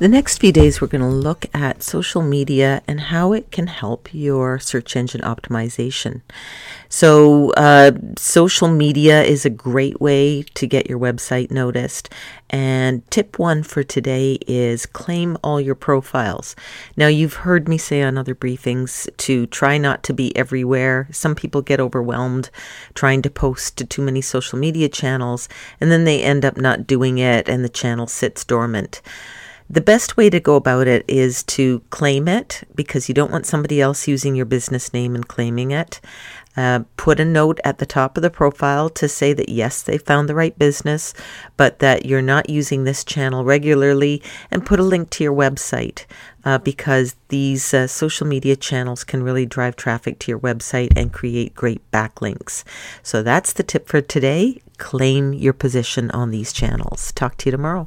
The next few days, we're going to look at social media and how it can help your search engine optimization. So, uh, social media is a great way to get your website noticed. And tip one for today is claim all your profiles. Now, you've heard me say on other briefings to try not to be everywhere. Some people get overwhelmed trying to post to too many social media channels, and then they end up not doing it, and the channel sits dormant. The best way to go about it is to claim it because you don't want somebody else using your business name and claiming it. Uh, put a note at the top of the profile to say that yes, they found the right business, but that you're not using this channel regularly, and put a link to your website uh, because these uh, social media channels can really drive traffic to your website and create great backlinks. So that's the tip for today. Claim your position on these channels. Talk to you tomorrow.